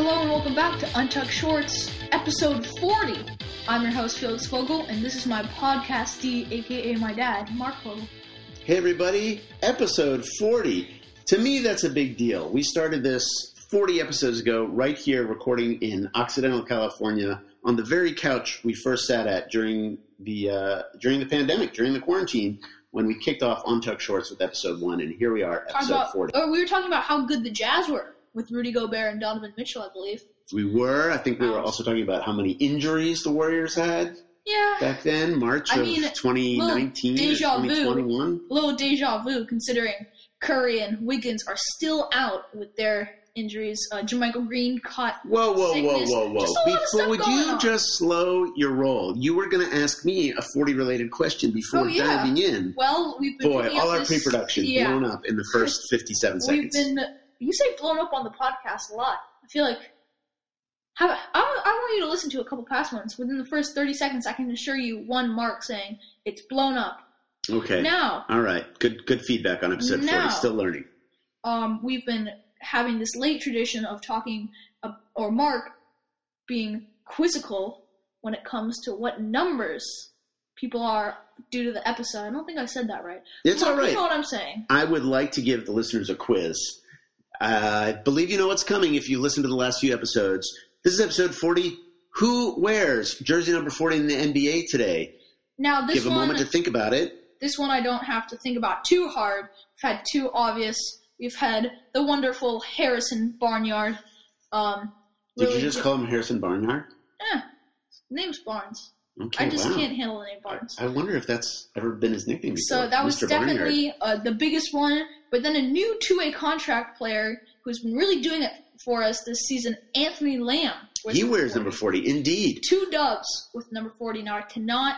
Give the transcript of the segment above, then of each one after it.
Hello and welcome back to Untucked Shorts, episode 40. I'm your host, Felix Vogel, and this is my podcastee, aka my dad, Mark Vogel. Hey, everybody, episode 40. To me, that's a big deal. We started this 40 episodes ago, right here, recording in Occidental, California, on the very couch we first sat at during the uh, during the pandemic, during the quarantine, when we kicked off Untucked Shorts with episode one, and here we are, episode about, 40. or we were talking about how good the Jazz were with Rudy Gobert and Donovan Mitchell, I believe. We were. I think we were also talking about how many injuries the Warriors had Yeah, back then, March I of mean, 2019 or deja vu. 2021. a little deja vu considering Curry and Wiggins are still out with their injuries. Uh, JaMychal Green caught. Whoa, whoa, Sickness. whoa, whoa, whoa! Just a lot of Before, would you on. just slow your roll? You were going to ask me a forty-related question before Oh, yeah. diving in. Well, we've been Boy, all our this- pre-production Yeah. blown up in the first fifty-seven We've seconds. been. You say blown up on the podcast a lot. I feel like. How, I, I want you to listen to a couple past ones. Within the first 30 seconds, I can assure you one mark saying it's blown up. okay, Now, all right, good, good feedback on episode Now. forty. Still learning. um, we've been having this late tradition of talking, uh, or Mark being quizzical when it comes to what numbers people are due to the episode. I don't think I said that right. It's Mark, all right. You know what I'm saying? I would like to give the listeners a quiz. I believe you know what's coming if you listen to the last few episodes. This is episode forty. Who wears jersey number forty in the NBA today? Now this Give a one, moment to think about it. this one I don't have to think about too hard. We've had two obvious. We've had the wonderful Harrison Barnyard. Um, Did really you just good- call him Harrison Barnard? Eh, name's Barnes. Okay, I just wow. can't handle the name Barnes. I wonder if that's ever been his nickname before. So that was Mr. Definitely uh, the biggest one. But then a new two-way contract player who's been really doing it for us this season, Anthony Lamb. He wears number 40. Indeed. Two dubs with number 40. Now I cannot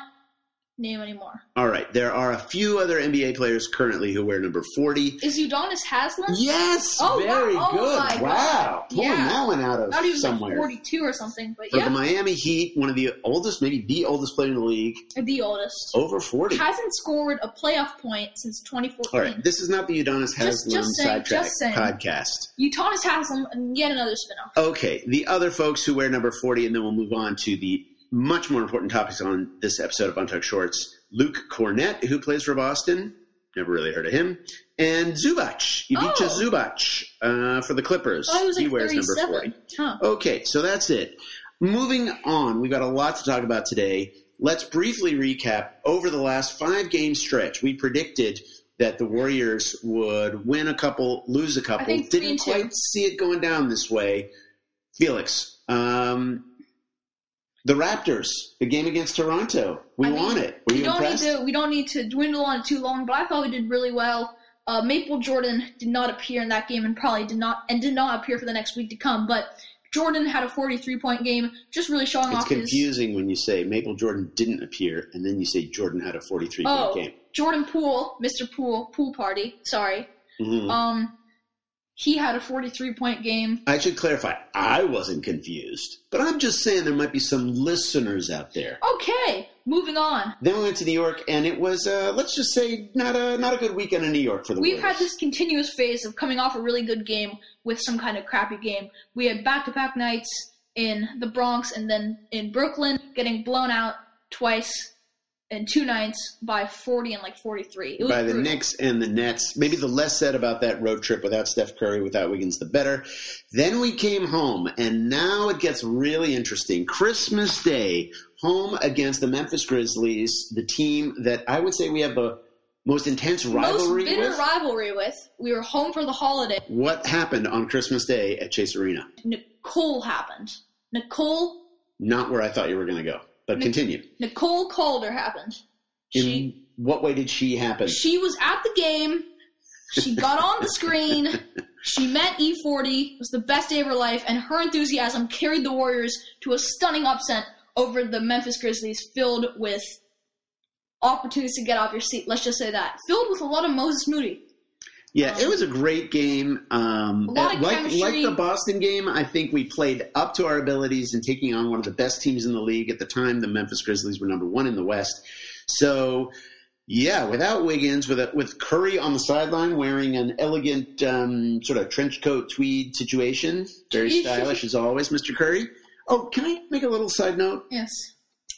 name anymore. All right. There are a few other NBA players currently who wear number 40. Is Udonis Haslem? Yes. Oh, very wow. Oh, good. God. wow. Pulling Yeah. that one out of was somewhere. like 42 or something, but For yeah, the Miami Heat, one of the oldest, maybe the oldest player in the league, the oldest. over 40. Hasn't scored a playoff point since 2014. All right. This is not the Udonis Haslem just saying, sidetrack just saying. podcast. Udonis Haslem, and yet another spinoff. Okay, the other folks who wear number 40, and then we'll move on to the much more important topics on this episode of Untucked Shorts. Luke Kornet, who plays for Boston, never really heard of him, and Zubac, Ivica Oh. Zubac, uh, for the Clippers. Thought he was he like wears number 37. 40. Huh. Okay, so that's it. Moving on, we've got a lot to talk about today. Let's briefly recap over the last five game stretch. We predicted that the Warriors would win a couple, lose a couple. Didn't quite see it going down this way. Felix, um, the Raptors, the game against Toronto, we I mean, won it. Were we you don't impressed? need to we don't need to dwindle on it too long, but I thought we did really well. Uh, Maple Jordan did not appear in that game and probably did not and did not appear for the next week to come. But Jordan had a 43 point game, just really showing it's off It's confusing when you say Maple Jordan didn't appear, and then you say Jordan had a 43 Oh, point game. Jordan Poole, Mr. Poole, Pool Party. Sorry. Mhm. Um, he had a 43 point game. I should clarify, I wasn't confused, but I'm just saying there might be some listeners out there. Okay, moving on. Then we went to New York, and it was, uh, let's just say, not a not a good weekend in New York for the We've had this continuous phase of coming off a really good game with some kind of crappy game. We had back to back nights in the Bronx and then in Brooklyn, getting blown out twice in two nights by 40 and like 43. It was by the brutal. Knicks and the Nets. Maybe the less said about that road trip without Steph Curry, without Wiggins, the better. Then we came home, and now it gets really interesting. Christmas Day, home against the Memphis Grizzlies, the team that I would say we have the most intense rivalry Most bitter with. rivalry with. We were home for the holiday. what happened on Christmas Day at Chase Arena? Nicole happened. Nicole Not where I thought you were going to go, but Nic- continue. Nicole Calder happened. In She what way did she happen? she was at the game. She got on the screen. She met E40. It was the best day of her life, and her enthusiasm carried the Warriors to a stunning upset over the Memphis Grizzlies, filled with opportunities to get off your seat. Let's just say that. Filled with a lot of Moses Moody. Yeah, it was a great game. Um, A lot of like, like the Boston game, I think we played up to our abilities in taking on one of the best teams in the league at the time. The Memphis Grizzlies were number one in the West. So Yeah, without Wiggins, with a, with Curry on the sideline wearing an elegant um, sort of trench coat tweed situation, very stylish as always, Mr. Curry. Oh, can I make a little side note? Yes.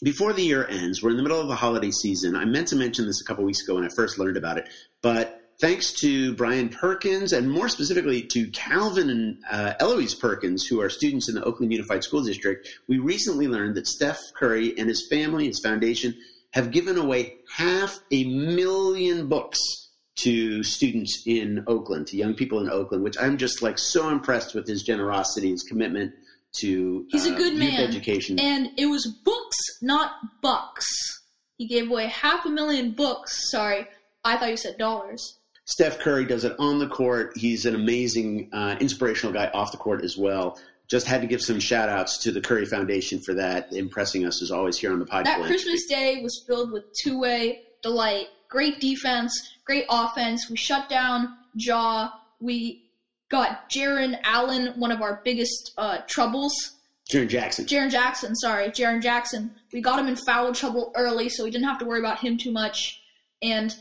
Before the year ends, we're in the middle of the holiday season. I meant to mention this a couple weeks ago when I first learned about it, but thanks to Brian Perkins and more specifically to Calvin and uh, Eloise Perkins, who are students in the Oakland Unified School District, we recently learned that Steph Curry and his family, his foundation, have given away half a million books to students in Oakland, to young people in Oakland, which I'm just like so impressed with his generosity, his commitment to He's a uh, good man. education. And it was books, not bucks. He gave away half a million books. Sorry, I thought you said dollars. Steph Curry does it on the court. He's an amazing, uh, inspirational guy off the court as well. Just had to give some shout outs to the Curry Foundation for that, impressing us as always here on the podcast. That Christmas Day was filled with two way delight. Great defense, great offense. We shut down Jaw. We got Jaron Allen, one of our biggest uh, troubles. Jaren Jackson. Jaren Jackson, sorry, Jaren Jackson. We got him in foul trouble early, so we didn't have to worry about him too much. And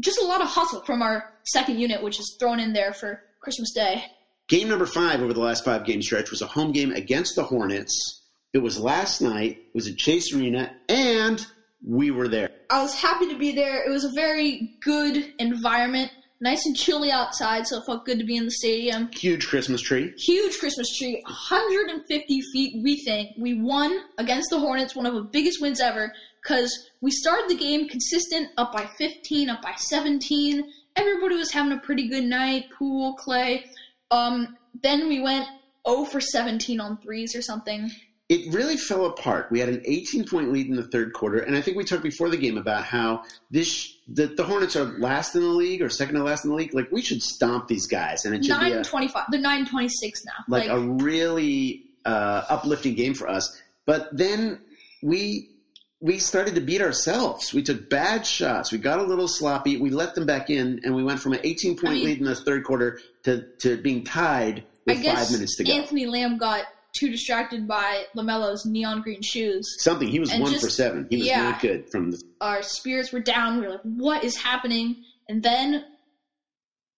just a lot of hustle from our second unit, which is thrown in there for Christmas Day. Game number five over the last five game stretch was a home game against the Hornets. It was last night. It was at Chase Arena, and we were there. I was happy to be there. It was a very good environment, nice and chilly outside, so it felt good to be in the stadium. Huge Christmas tree. Huge Christmas tree, 150 feet. We think we won against the Hornets, one of the biggest wins ever, because we started the game consistent, up by 15, up by 17. Everybody was having a pretty good night. Poole, Klay. Um, then we went 0 for 17 on threes or something. It really fell apart. We had an 18 point lead in the third quarter, and I think we talked before the game about how this the, the Hornets are last in the league or second to last in the league. Like we should stomp these guys, and it should Nine be a, twenty five. They're nine twenty six now. like a really uh, uplifting game for us. But then we we started to beat ourselves. We took bad shots. We got a little sloppy. We let them back in, and we went from an 18 point I mean- lead in the third quarter to, to being tied I with guess five minutes to go. Anthony Lamb got too distracted by LaMelo's neon green shoes. Something. He was and one just- for seven. He was yeah. really good from the. Our spirits were down. We were like, "What is happening?" And then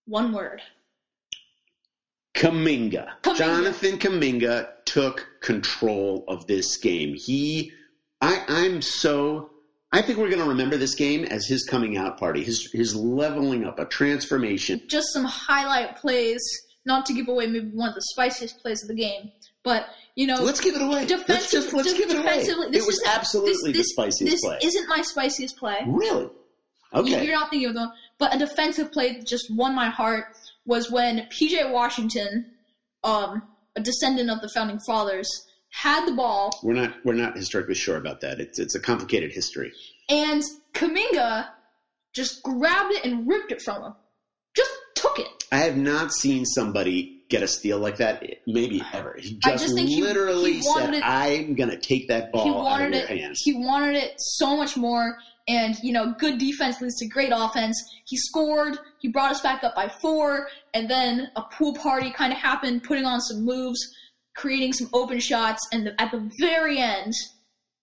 one word. Kaminga. Kuminga. Jonathan Kuminga took control of this game. He, I, I'm so. I think we're going to remember this game as his coming out party, his his leveling up, a transformation. Just some highlight plays, not to give away maybe one of the spiciest plays of the game, but you know, Let's give it away. Let's just let's give it away. defensively, this It was absolutely this, the spiciest this play. isn't my spiciest play. really? Okay. You're not thinking of the but a defensive play that just won my heart was when PJ Washington, um, a descendant of the founding fathers, had the ball we're not we're not historically sure about that. It's it's a complicated history. and Kuminga just grabbed it and ripped it from him. Just took it. I have not seen somebody get a steal like that, maybe ever. He just, just he- literally he wanted said, it- "I'm going to take that ball he wanted it. hands." He wanted it so much more. And you know, good defense leads to great offense. He scored. He brought us back up by four, and then a pool party kind of happened, putting on some moves, creating some open shots, and at the very end,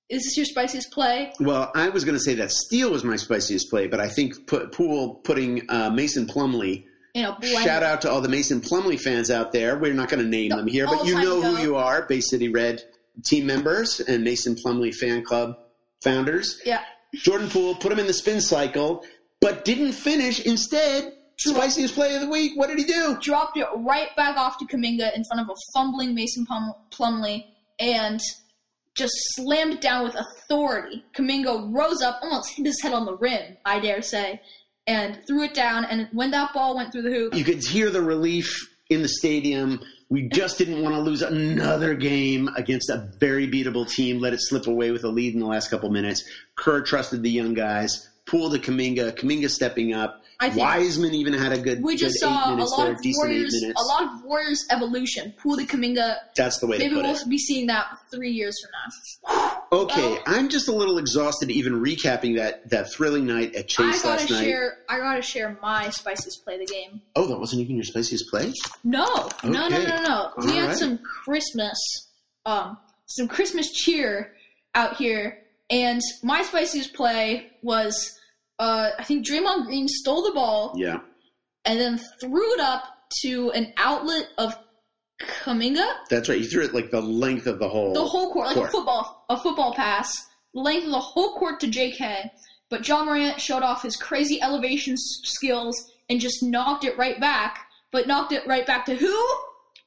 is this your spiciest play? Well, I was going to say that steal was my spiciest play, but I think put, Poole putting uh, Mason Plumlee. You know. Shout out to all the Mason Plumlee fans out there. We're not going to name No, them here, but you know ago. who you are: Bay City Red team members and Mason Plumlee fan club founders. Yeah, Jordan Poole put him in the spin cycle, but didn't finish. Instead, spiciest play of the week. What did he do? dropped it right back off to Kuminga in front of a fumbling Mason Plum- Plumlee, and just slammed it down with authority. Kuminga rose up, almost hit his head on the rim, I dare say, and threw it down. And when that ball went through the hoop, You could hear the relief in the stadium. We just didn't want to lose another game against a very beatable team. Let it slip away with a lead in the last couple minutes. Kerr trusted the young guys. Poole to Kuminga. Kuminga stepping up. I think Wiseman even had a good. we just good eight saw a lot there, of Warriors, a lot of Warriors evolution. Poole to Kuminga. That's the way Maybe to put we'll it. be seeing that three years from now. Okay, I'm just a little exhausted even recapping that that thrilling night at I Chase gotta last night. share. I gotta share my spiciest play of the game. Oh, that wasn't even your spiciest play. No, no, no, Okay. no, no. We All had right. some Christmas, um, some Christmas cheer out here, and my spiciest play was uh, I think Draymond Green stole the ball Yeah. and then threw it up to an outlet of Kuminga, That's right. He threw it like the length of the whole. the whole court, like court. a football, a football pass, the length of the whole court to J.K. But Ja Morant showed off his crazy elevation s- skills and just knocked it right back. But knocked it right back to who?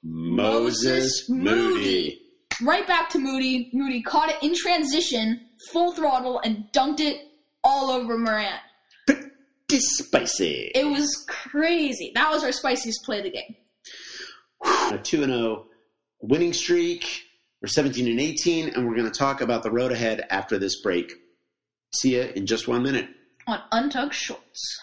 Moses Moses Moody. Moody. Right back to Moody. Moody caught it in transition, full throttle, and dunked it all over Morant. Pretty spicy. It was crazy. That was our spiciest play of the game. a 2 and 0 winning streak. We're 17 and 18, and we're going to talk about the road ahead after this break. See you in just one minute. on Untucked Shorts.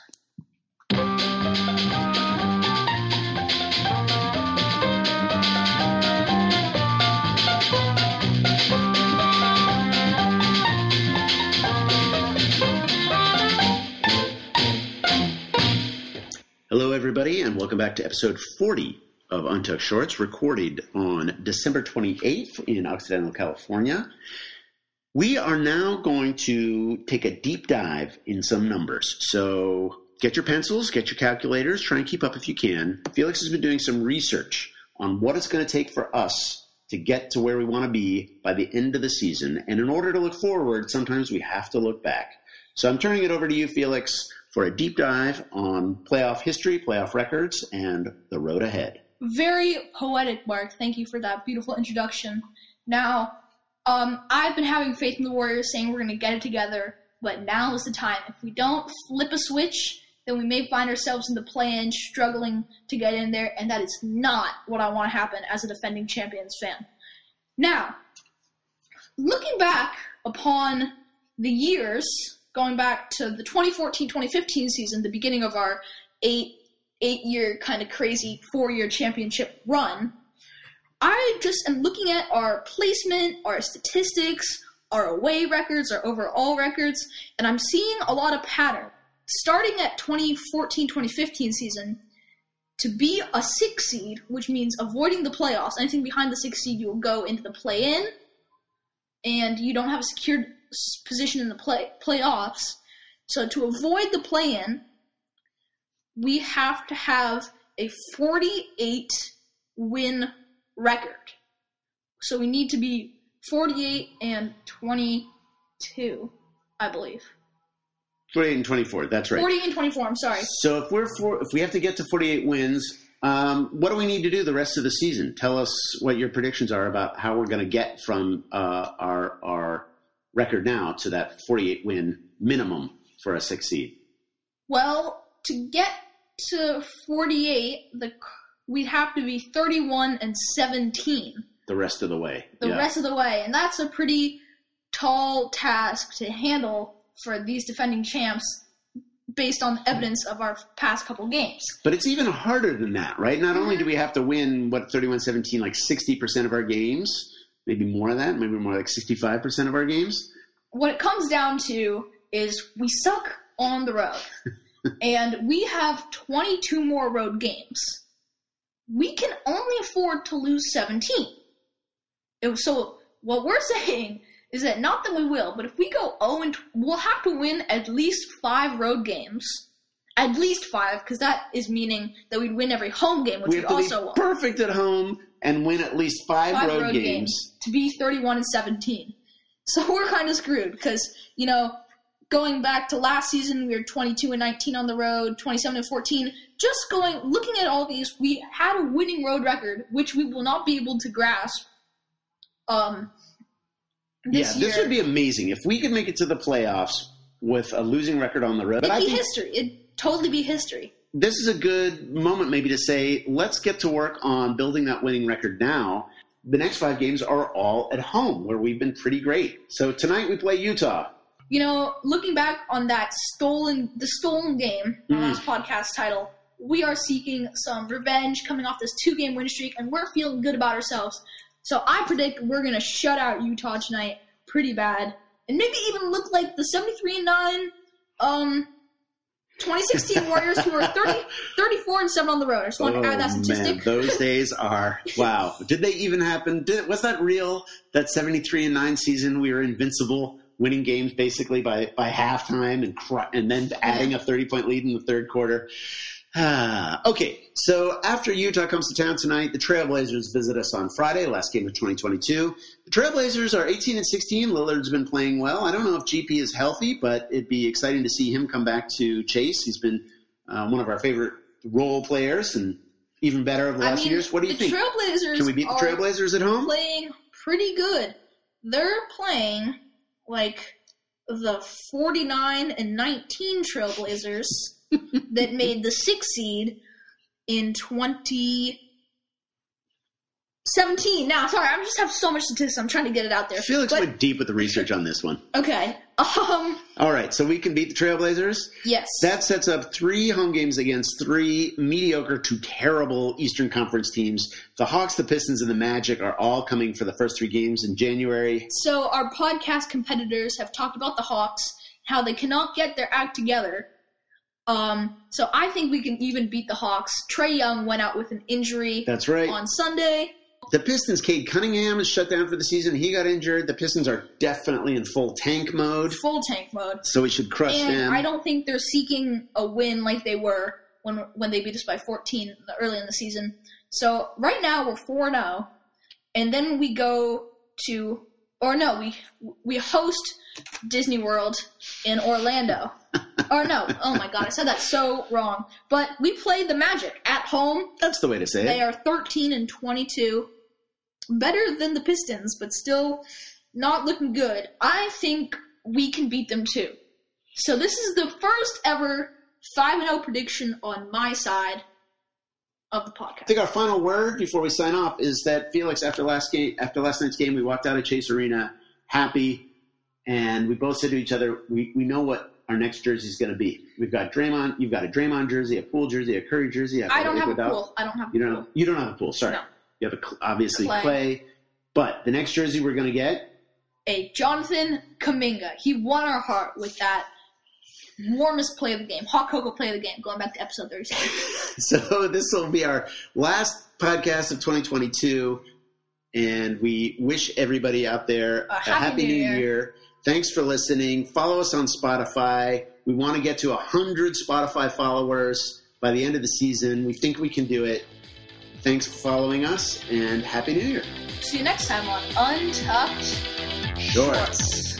Hello, everybody, and welcome back to episode 40 of Untucked Shorts, recorded on December 28th in Occidental, California. We are now going to take a deep dive in some numbers. So get your pencils, get your calculators, try and keep up if you can. Felix has been doing some research on what it's going to take for us to get to where we want to be by the end of the season. And in order to look forward, sometimes we have to look back. So I'm turning it over to you, Felix, for a deep dive on playoff history, playoff records, and the road ahead. Very poetic, Mark. Thank you for that beautiful introduction. Now, um, I've been having faith in the Warriors, saying we're going to get it together, but now is the time. If we don't flip a switch, then we may find ourselves in the play-in, struggling to get in there, and that is not what I want to happen as a defending champions fan. Now, looking back upon the years, going back to the 2014-2015 season, the beginning of our eight eight year kind of crazy four year championship run, I just am looking at our placement, our statistics, our away records, our overall records, and I'm seeing a lot of pattern. Starting at 2014-2015 season, to be a six seed, which means avoiding the playoffs, anything behind the six seed, you will go into the play-in, and you don't have a secured position in the play playoffs. So to avoid the play-in, we have to have a 48 win record. So we need to be 48 and 22, I believe. 48 and 24, that's right. 48 and 24, I'm sorry. So if we're for, if we have to get to 48 wins, um, what do we need to do the rest of the season? Tell us what your predictions are about how we're going to get from uh, our our record now to that 48 win minimum for a six seed. Well, to get to 48, the we'd have to be 31 and 17 The rest of the way. the Yeah. rest of the way, and that's a pretty tall task to handle for these defending champs based on evidence of our past couple games. But it's even harder than that, right? Not only do we have to win what 31-17 like 60% of our games, maybe more than that, maybe more like 65% of our games. What it comes down to is we suck on the road. and we have 22 more road games. We can only afford to lose 17. It- so what we're saying is that not that we will, but if we go 0 and we'll have to win at least 5 road games. At least 5 because that is meaning that we'd win every home game, which we to also perfect at home and win at least five, five road, games. to be 31 and 17. So we're kind of screwed because, you know, going back to last season, we were 22 and 19 on the road, 27 and 14. Just going, looking at all these, we had a winning road record, which we will not be able to grasp. Um, this yeah, year. this would be amazing if we could make it to the playoffs with a losing record on the road. But It'd I be think history. It'd totally be history. This is a good moment maybe to say let's get to work on building that winning record now. The next five games are all at home, where we've been pretty great. So tonight we play Utah. You know, looking back on that stolen, the stolen game, Mhm. last podcast title, we are seeking some revenge coming off this two-game win streak, and we're feeling good about ourselves. So I predict we're gonna shut out Utah tonight, pretty bad, and maybe even look like the seventy-three and nine, um, 2016 Warriors who were 30, 34 and seven on the road. I just want to oh, add that Oh, statistic. man, those days are wow. Did they even happen? Did, was that real? That seventy-three and nine season, we were invincible. winning games basically by by halftime and cr- and then adding a 30 point lead in the third quarter. Ah, okay, so after Utah comes to town tonight, the Trailblazers visit us on Friday, last game of 2022. The Trailblazers are 18 and 16. Lillard's been playing well. I don't know if GP is healthy, but it'd be exciting to see him come back to Chase. He's been uh, one of our favorite role players and even better over the I last mean, years. What do you the think? Trailblazers Can we beat the Trailblazers at home? playing pretty good. They're playing like the 49 and 19 Trailblazers that made the six seed in 2017. Now, sorry, I just have so much statistics. I'm trying to get it out there. Felix But- went deep with the research on this one. okay. Um. All right, so we can beat the Trailblazers. Yes. That sets up three home games against three mediocre to terrible Eastern Conference teams. The Hawks, the Pistons, and the Magic are all coming for the first three games in January. So our podcast competitors have talked about the Hawks, how they cannot get their act together. Um, so I think we can even beat the Hawks. Trae Young went out with an injury That's right. on Sunday. The Pistons, Cade Cunningham is shut down for the season. He got injured. The Pistons are definitely in full tank mode, Full tank mode. so we should crush And them. I don't think they're seeking a win like they were when when they beat us by 14 early in the season. So right now we're 4 0. And then we go to or no, we we host Disney World in Orlando. or no, oh my god, I said that so wrong. But we played the Magic at home. That's the way to say it. They are 13 and 22. Better than the Pistons, but still not looking good. I think we can beat them too. So this is the first ever 5 0 prediction on my side of the I think our final word before we sign off is that Felix, after last game, after last night's game, we walked out of Chase Arena happy, and we both said to each other, "We we know what our next jersey is going to be. We've got Draymond. You've got a Draymond jersey, a pool jersey, a Curry jersey. I don't have a pool. I don't have You don't. pool. Have, you don't have a pool. Sorry. No. You have a obviously Klay. clay. But the next jersey we're going to get A Jonathan Kuminga. He won our heart with that warmest play of the game, hot cocoa play of the game, going back to episode 37. So this will be our last podcast of 2022, and we wish everybody out there A happy New Year. Thanks for listening. Follow us on Spotify. We want to get to 100 Spotify followers by the end of the season. We think we can do it. Thanks for following us, and Happy New Year. See you next time on Untucked Sure. Shorts.